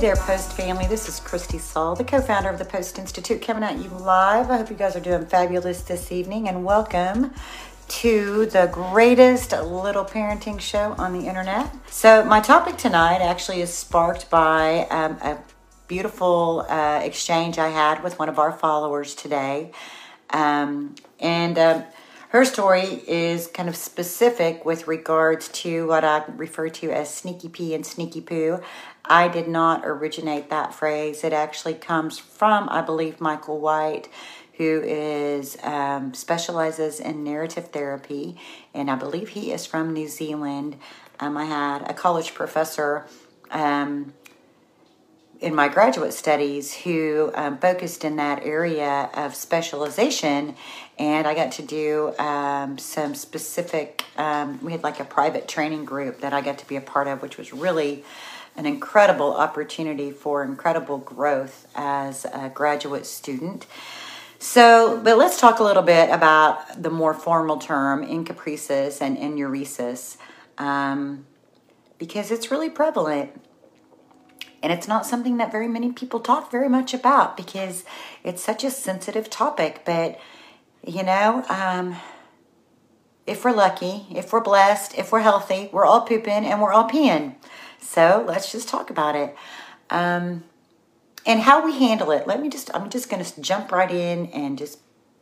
There, Post family. This is Christy Saul, the co founder of the Post Institute, coming at you live. I hope you guys are doing fabulous this evening, and welcome to the greatest little parenting show on the internet. So, my topic tonight actually is sparked by um, a beautiful uh, exchange I had with one of our followers today. Um, and um, her story is kind of specific with regards to what I refer to as sneaky pee and sneaky poo. I did not originate that phrase. It actually comes from, I believe, Michael White, who is um, specializes in narrative therapy, and I believe he is from New Zealand. Um, I had a college professor um, in my graduate studies who um, focused in that area of specialization and i got to do um, some specific um, we had like a private training group that i got to be a part of which was really an incredible opportunity for incredible growth as a graduate student so but let's talk a little bit about the more formal term encopresis and enuresis um, because it's really prevalent and it's not something that very many people talk very much about because it's such a sensitive topic. But, you know, um, if we're lucky, if we're blessed, if we're healthy, we're all pooping and we're all peeing. So let's just talk about it. Um, and how we handle it. Let me just, I'm just going to jump right in and just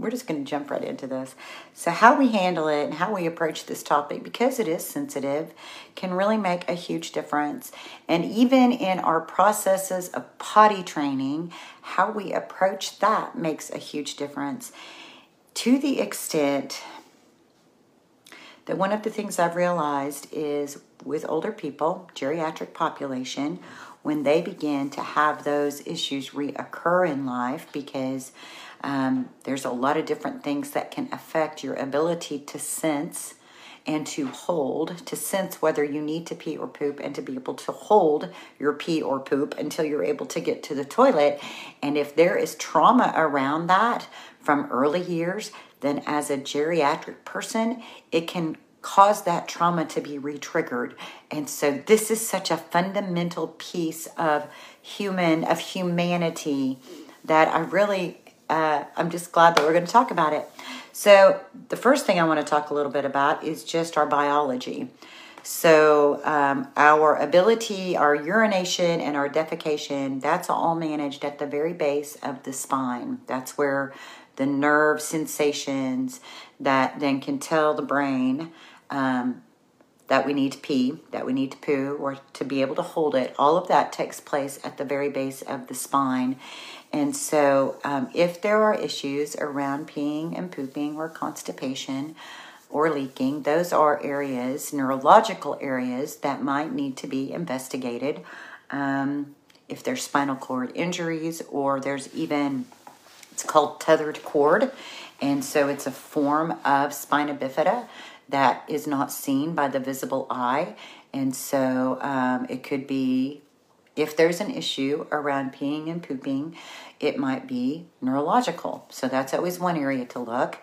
we're just going to jump right into this. So, how we handle it and how we approach this topic, because it is sensitive, can really make a huge difference. And even in our processes of potty training, how we approach that makes a huge difference. To the extent that one of the things I've realized is with older people, geriatric population, when they begin to have those issues reoccur in life because um, there's a lot of different things that can affect your ability to sense and to hold, to sense whether you need to pee or poop, and to be able to hold your pee or poop until you're able to get to the toilet. And if there is trauma around that from early years, then as a geriatric person, it can cause that trauma to be re-triggered and so this is such a fundamental piece of human of humanity that i really uh, I'm just glad that we're going to talk about it. So, the first thing I want to talk a little bit about is just our biology. So, um, our ability, our urination, and our defecation, that's all managed at the very base of the spine. That's where the nerve sensations that then can tell the brain um, that we need to pee, that we need to poo, or to be able to hold it, all of that takes place at the very base of the spine. And so, um, if there are issues around peeing and pooping or constipation or leaking, those are areas, neurological areas, that might need to be investigated. Um, if there's spinal cord injuries, or there's even, it's called tethered cord. And so, it's a form of spina bifida that is not seen by the visible eye. And so, um, it could be if there's an issue around peeing and pooping, it might be neurological. So that's always one area to look.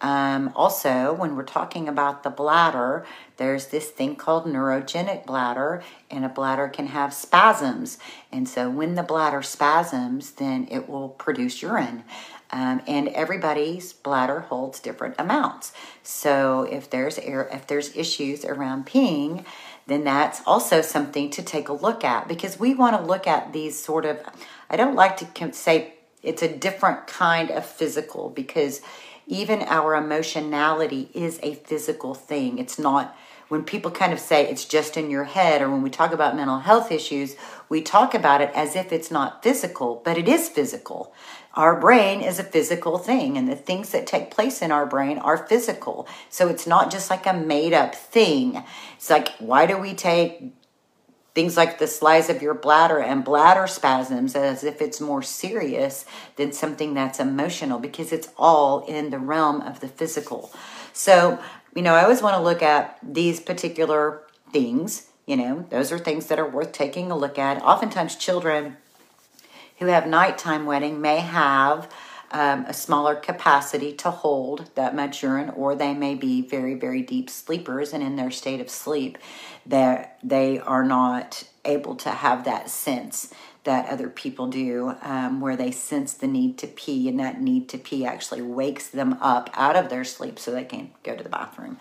Um, also, when we're talking about the bladder, there's this thing called neurogenic bladder, and a bladder can have spasms. And so, when the bladder spasms, then it will produce urine. Um, and everybody's bladder holds different amounts. So, if there's air, if there's issues around peeing, then that's also something to take a look at because we want to look at these sort of, I don't like to say it's a different kind of physical because even our emotionality is a physical thing. It's not, when people kind of say it's just in your head or when we talk about mental health issues, we talk about it as if it's not physical, but it is physical. Our brain is a physical thing, and the things that take place in our brain are physical. So it's not just like a made up thing. It's like, why do we take things like the size of your bladder and bladder spasms as if it's more serious than something that's emotional because it's all in the realm of the physical. So, you know, I always want to look at these particular things. You know, those are things that are worth taking a look at. Oftentimes, children who have nighttime wetting may have um, a smaller capacity to hold that much urine, or they may be very, very deep sleepers, and in their state of sleep, that they are not able to have that sense that other people do, um, where they sense the need to pee, and that need to pee actually wakes them up out of their sleep so they can go to the bathroom.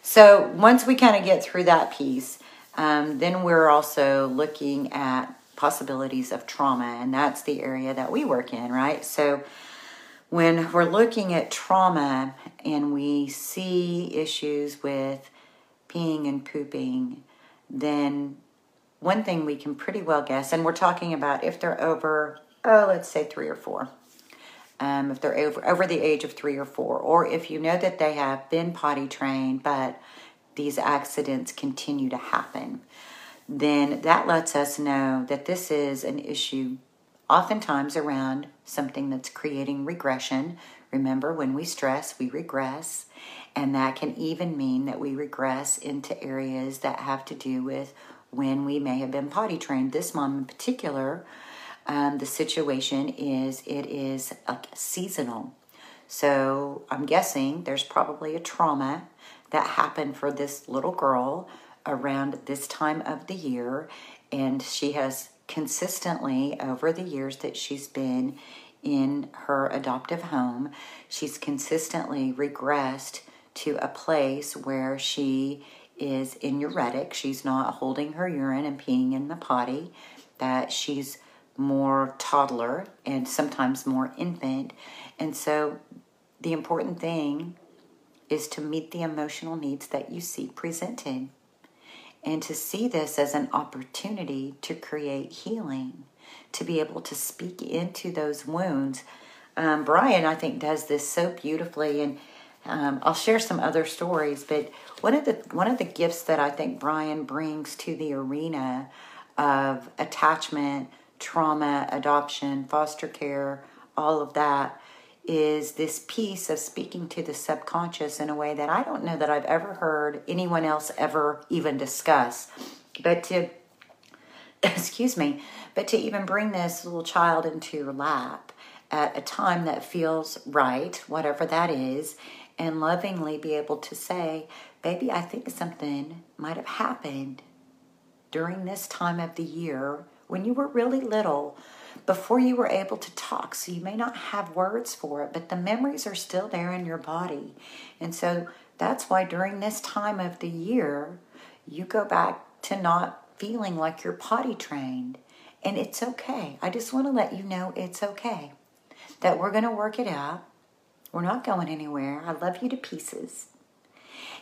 So once we kind of get through that piece, um, then we're also looking at possibilities of trauma, and that's the area that we work in, right? So when we're looking at trauma and we see issues with peeing and pooping, then one thing we can pretty well guess, and we're talking about if they're over, oh, let's say three or four. Um, if they're over, over the age of three or four, or if you know that they have been potty trained, but these accidents continue to happen, then that lets us know that this is an issue oftentimes around something that's creating regression. Remember, when we stress, we regress, and that can even mean that we regress into areas that have to do with when we may have been potty trained. This mom in particular, um, the situation is it is seasonal. So I'm guessing there's probably a trauma that happened for this little girl around this time of the year, and she has consistently over the years that she's been in her adoptive home, she's consistently regressed to a place where she is enuretic. She's not holding her urine and peeing in the potty, that she's more toddler and sometimes more infant. And so the important thing is to meet the emotional needs that you see presented and to see this as an opportunity to create healing, to be able to speak into those wounds. Um, Bryan, I think, does this so beautifully, and um, I'll share some other stories. But one of the one of the gifts that I think Bryan brings to the arena of attachment, trauma, adoption, foster care, all of that is this piece of speaking to the subconscious in a way that I don't know that I've ever heard anyone else ever even discuss. But to, excuse me, but to even bring this little child into your lap at a time that feels right, whatever that is, and lovingly be able to say, Baby, I think something might have happened during this time of the year when you were really little before you were able to talk. So you may not have words for it, but the memories are still there in your body. And so that's why during this time of the year, you go back to not feeling like you're potty trained. And it's okay. I just want to let you know it's okay. That we're going to work it out. We're not going anywhere. I love you to pieces.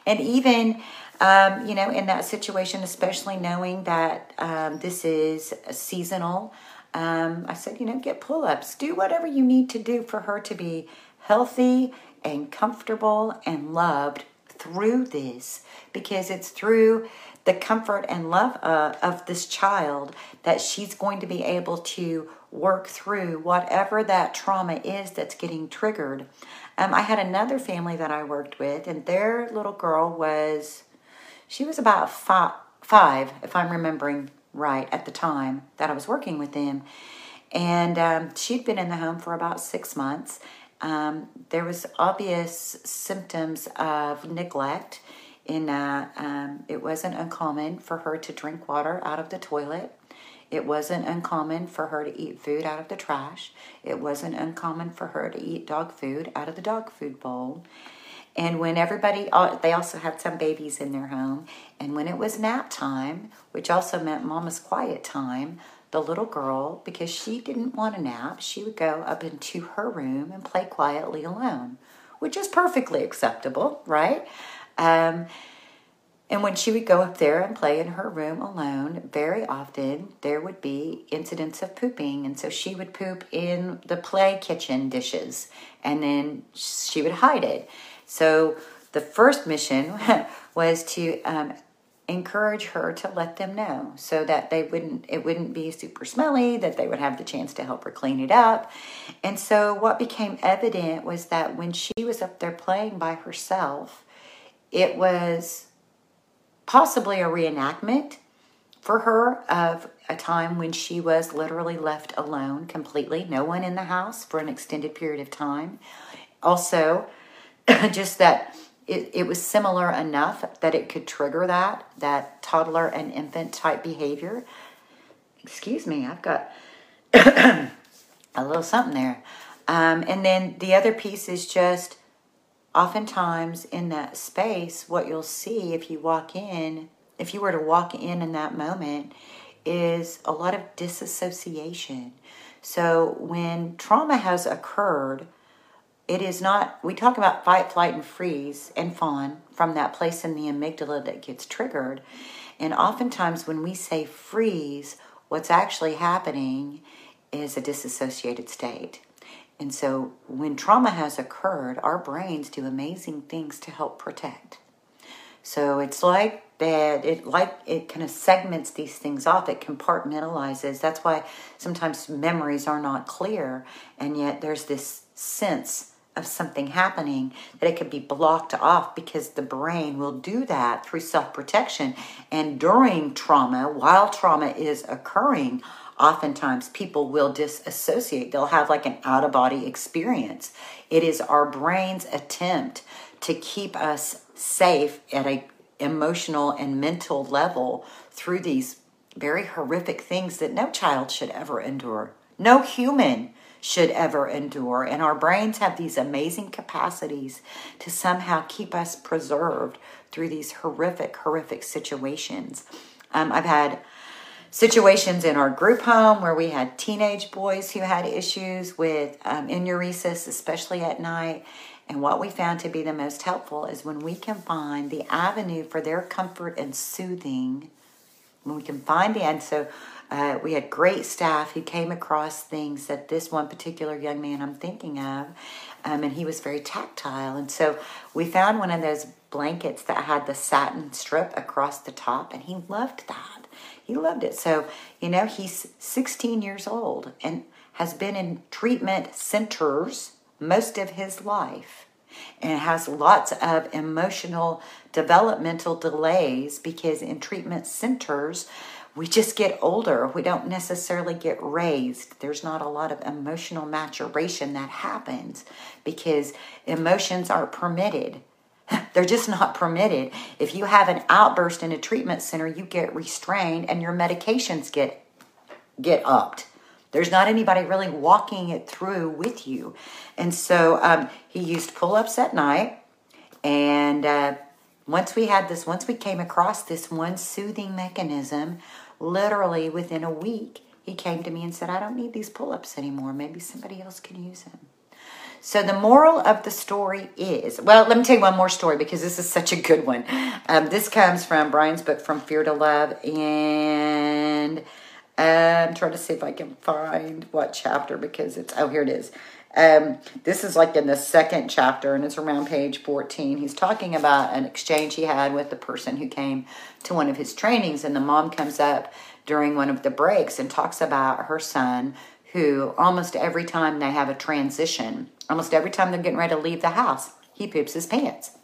And even, um, you know, in that situation, especially knowing that um, this is seasonal, um, I said, you know, get pull ups, do whatever you need to do for her to be healthy and comfortable and loved through this because it's through the comfort and love uh, of this child that she's going to be able to work through whatever that trauma is that's getting triggered. Um, I had another family that I worked with, and their little girl was, she was about five, five if I'm remembering right at the time that I was working with them. And um, she'd been in the home for about six months. Um, there was obvious symptoms of neglect. In uh, um, it wasn't uncommon for her to drink water out of the toilet. It wasn't uncommon for her to eat food out of the trash. It wasn't uncommon for her to eat dog food out of the dog food bowl. And when everybody, they also had some babies in their home. And when it was nap time, which also meant mama's quiet time, the little girl, because she didn't want a nap, she would go up into her room and play quietly alone, which is perfectly acceptable, right? Um, and when she would go up there and play in her room alone, very often there would be incidents of pooping. And so she would poop in the play kitchen dishes and then she would hide it. So the first mission was to um, encourage her to let them know so that they wouldn't it wouldn't be super smelly that they would have the chance to help her clean it up. And so what became evident was that when she was up there playing by herself it was possibly a reenactment for her of a time when she was literally left alone completely no one in the house for an extended period of time. Also just that it, it was similar enough that it could trigger that that toddler and infant type behavior. Excuse me i've got a little something there. Um, and then the other piece is just oftentimes in that space what you'll see if you walk in if you were to walk in in that moment is a lot of disassociation. So when trauma has occurred it is not, we talk about fight, flight, and freeze and fawn from that place in the amygdala that gets triggered. And oftentimes, when we say freeze, what's actually happening is a disassociated state. And so, when trauma has occurred, our brains do amazing things to help protect. So, it's like that it like it kind of segments these things off it compartmentalizes that's why sometimes memories are not clear and yet there's this sense of something happening that it could be blocked off because the brain will do that through self protection. And during trauma, while trauma is occurring, oftentimes people will disassociate. They'll have like an out of body experience. It is our brain's attempt to keep us safe at a emotional and mental level through these very horrific things that no child should ever endure. No human should ever endure. And our brains have these amazing capacities to somehow keep us preserved through these horrific, horrific situations. Um, I've had situations in our group home where we had teenage boys who had issues with um, enuresis, especially at night. And what we found to be the most helpful is when we can find the avenue for their comfort and soothing, when we can find the, and so uh, we had great staff who came across things that this one particular young man I'm thinking of, um, and he was very tactile. And so we found one of those blankets that had the satin strip across the top, and he loved that. He loved it. So, you know, he's 16 years old and has been in treatment centers most of his life and has lots of emotional developmental delays because in treatment centers, we just get older. We don't necessarily get raised. There's not a lot of emotional maturation that happens because emotions are permitted. They're just not permitted. If you have an outburst in a treatment center, you get restrained and your medications get get upped. There's not anybody really walking it through with you. And so um, he used pull ups at night. And uh, once we had this, once we came across this one soothing mechanism, literally within a week, he came to me and said, I don't need these pull ups anymore. Maybe somebody else can use them. So, the moral of the story is well, let me tell you one more story because this is such a good one. Um, this comes from Bryan's book, From Fear to Love. And I'm trying to see if I can find what chapter because it's, oh, here it is. Um, this is like in the second chapter, and it's around page 14. He's talking about an exchange he had with the person who came to one of his trainings, and the mom comes up during one of the breaks and talks about her son who almost every time they have a transition, almost every time they're getting ready to leave the house, he poops his pants.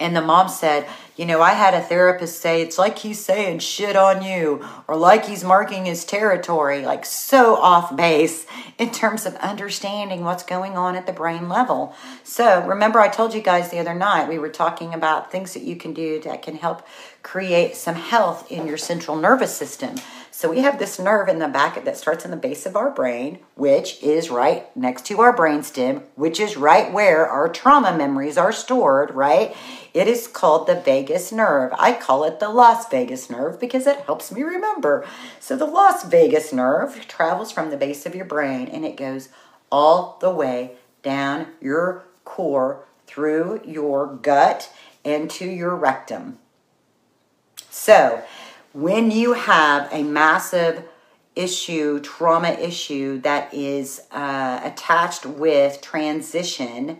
And the mom said, You know, I had a therapist say it's like he's saying shit on you or like he's marking his territory, like so off base in terms of understanding what's going on at the brain level. So, remember, I told you guys the other night we were talking about things that you can do that can help create some health in your central nervous system. So we have this nerve in the back that starts in the base of our brain, which is right next to our brainstem, which is right where our trauma memories are stored, right? It is called the vagus nerve. I call it the Las Vegas nerve because it helps me remember. So the Las Vegas nerve travels from the base of your brain and it goes all the way down your core through your gut into your rectum. So, when you have a massive issue, trauma issue that is uh, attached with transition,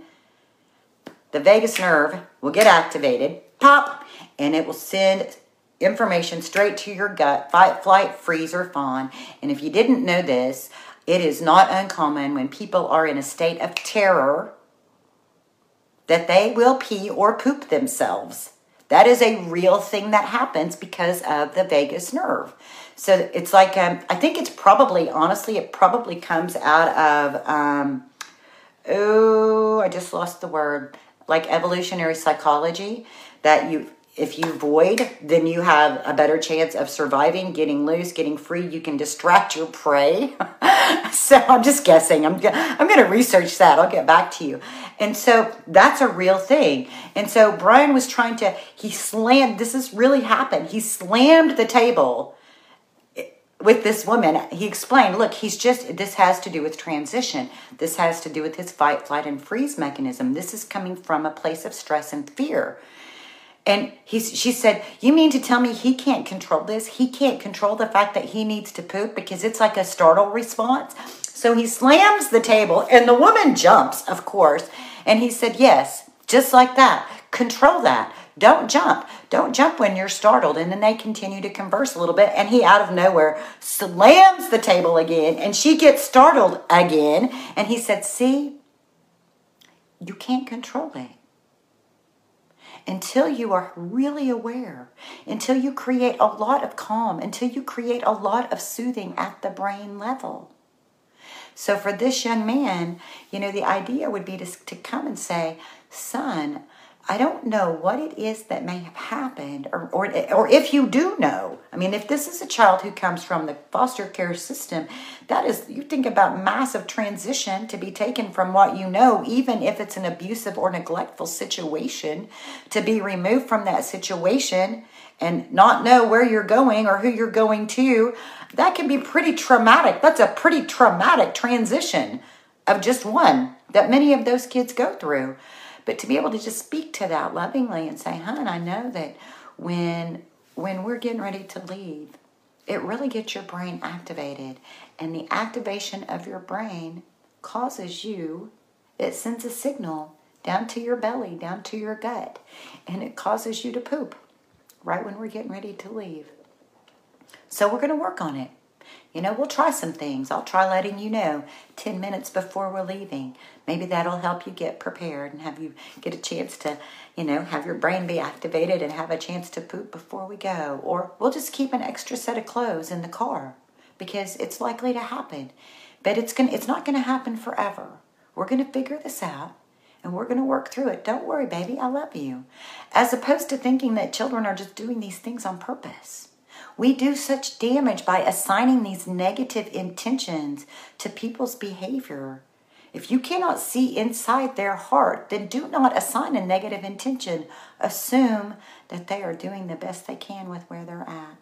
the vagus nerve will get activated pop, and it will send information straight to your gut fight, flight, freeze, or fawn. And if you didn't know this, it is not uncommon when people are in a state of terror that they will pee or poop themselves. That is a real thing that happens because of the vagus nerve. So it's like, um, I think it's probably, honestly, it probably comes out of, um, oh, I just lost the word, like evolutionary psychology, that you if you void, then you have a better chance of surviving, getting loose, getting free. You can distract your prey. so I'm just guessing. I'm, I'm going to research that. I'll get back to you. And so that's a real thing. And so Bryan was trying to, he slammed, this has really happened. He slammed the table with this woman. He explained, look, he's just, this has to do with transition. This has to do with his fight, flight, and freeze mechanism. This is coming from a place of stress and fear. And he, she said, You mean to tell me he can't control this? He can't control the fact that he needs to poop because it's like a startle response? So he slams the table, and the woman jumps, of course. And he said, Yes, just like that. Control that. Don't jump. Don't jump when you're startled. And then they continue to converse a little bit. And he, out of nowhere, slams the table again. And she gets startled again. And he said, See, you can't control it until you are really aware, until you create a lot of calm, until you create a lot of soothing at the brain level. So, for this young man, you know, the idea would be to, to come and say, Son, I don't know what it is that may have happened, or, or, or if you do know. I mean, if this is a child who comes from the foster care system, that is, you think about massive transition to be taken from what you know, even if it's an abusive or neglectful situation, to be removed from that situation and not know where you're going or who you're going to. That can be pretty traumatic. That's a pretty traumatic transition of just one that many of those kids go through. But to be able to just speak to that lovingly and say, "Hun, I know that when when we're getting ready to leave, it really gets your brain activated, and the activation of your brain causes you. It sends a signal down to your belly, down to your gut, and it causes you to poop right when we're getting ready to leave. So we're going to work on it. You know, we'll try some things. I'll try letting you know 10 minutes before we're leaving. Maybe that'll help you get prepared and have you get a chance to, you know, have your brain be activated and have a chance to poop before we go. Or we'll just keep an extra set of clothes in the car because it's likely to happen. But it's going it's not going to happen forever. We're going to figure this out and we're going to work through it. Don't worry, baby. I love you. As opposed to thinking that children are just doing these things on purpose. We do such damage by assigning these negative intentions to people's behavior. If you cannot see inside their heart, then do not assign a negative intention. Assume that they are doing the best they can with where they're at.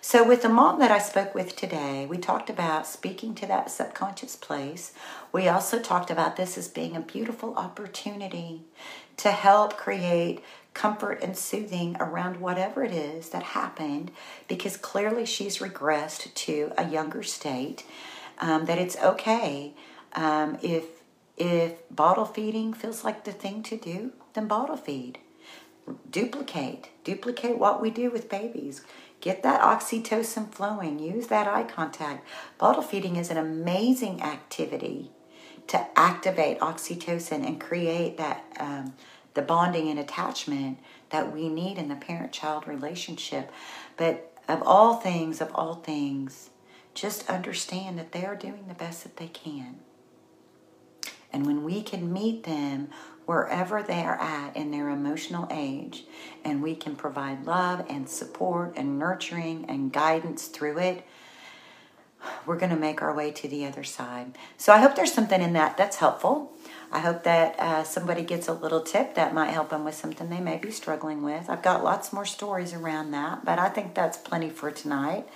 So, with the mom that I spoke with today, we talked about speaking to that subconscious place. We also talked about this as being a beautiful opportunity to help create comfort and soothing around whatever it is that happened because clearly she's regressed to a younger state. Um, that it's okay um, if if bottle feeding feels like the thing to do, then bottle feed. Duplicate, duplicate what we do with babies. Get that oxytocin flowing. Use that eye contact. Bottle feeding is an amazing activity to activate oxytocin and create that um, the bonding and attachment that we need in the parent child relationship. But of all things, of all things, just understand that they are doing the best that they can. And when we can meet them wherever they are at in their emotional age, and we can provide love and support and nurturing and guidance through it, we're going to make our way to the other side. So I hope there's something in that that's helpful. I hope that uh, somebody gets a little tip that might help them with something they may be struggling with. I've got lots more stories around that, but I think that's plenty for tonight.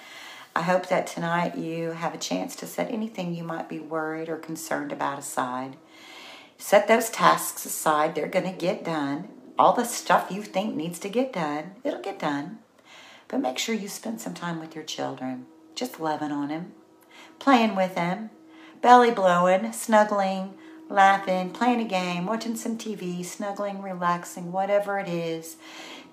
I hope that tonight you have a chance to set anything you might be worried or concerned about aside. Set those tasks aside, they're going to get done. All the stuff you think needs to get done, it'll get done. But make sure you spend some time with your children, just loving on them, playing with them, belly blowing, snuggling, laughing, playing a game, watching some TV, snuggling, relaxing, whatever it is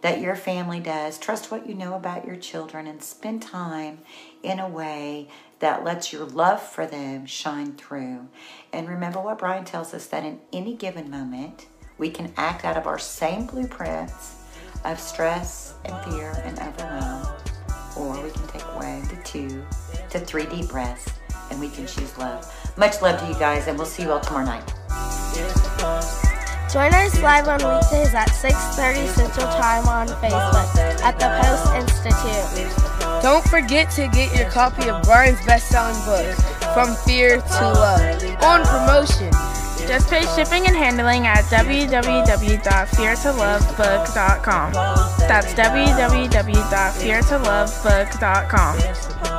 that your family does. Trust what you know about your children and spend time in a way that lets your love for them shine through. And remember what Bryan tells us that in any given moment, we can act out of our same blueprints of stress and fear and overwhelm, or we can take away the two to three deep breaths and we can choose love. Much love to you guys, and we'll see you all tomorrow night. Join us live on weekdays at 6.30 Central Time on Facebook at the Post Institute. Don't forget to get your copy of Bryan's best-selling book, From Fear to Love, on promotion. Just pay shipping and handling at www.feartolovebook.com. That's www.feartolovebook.com.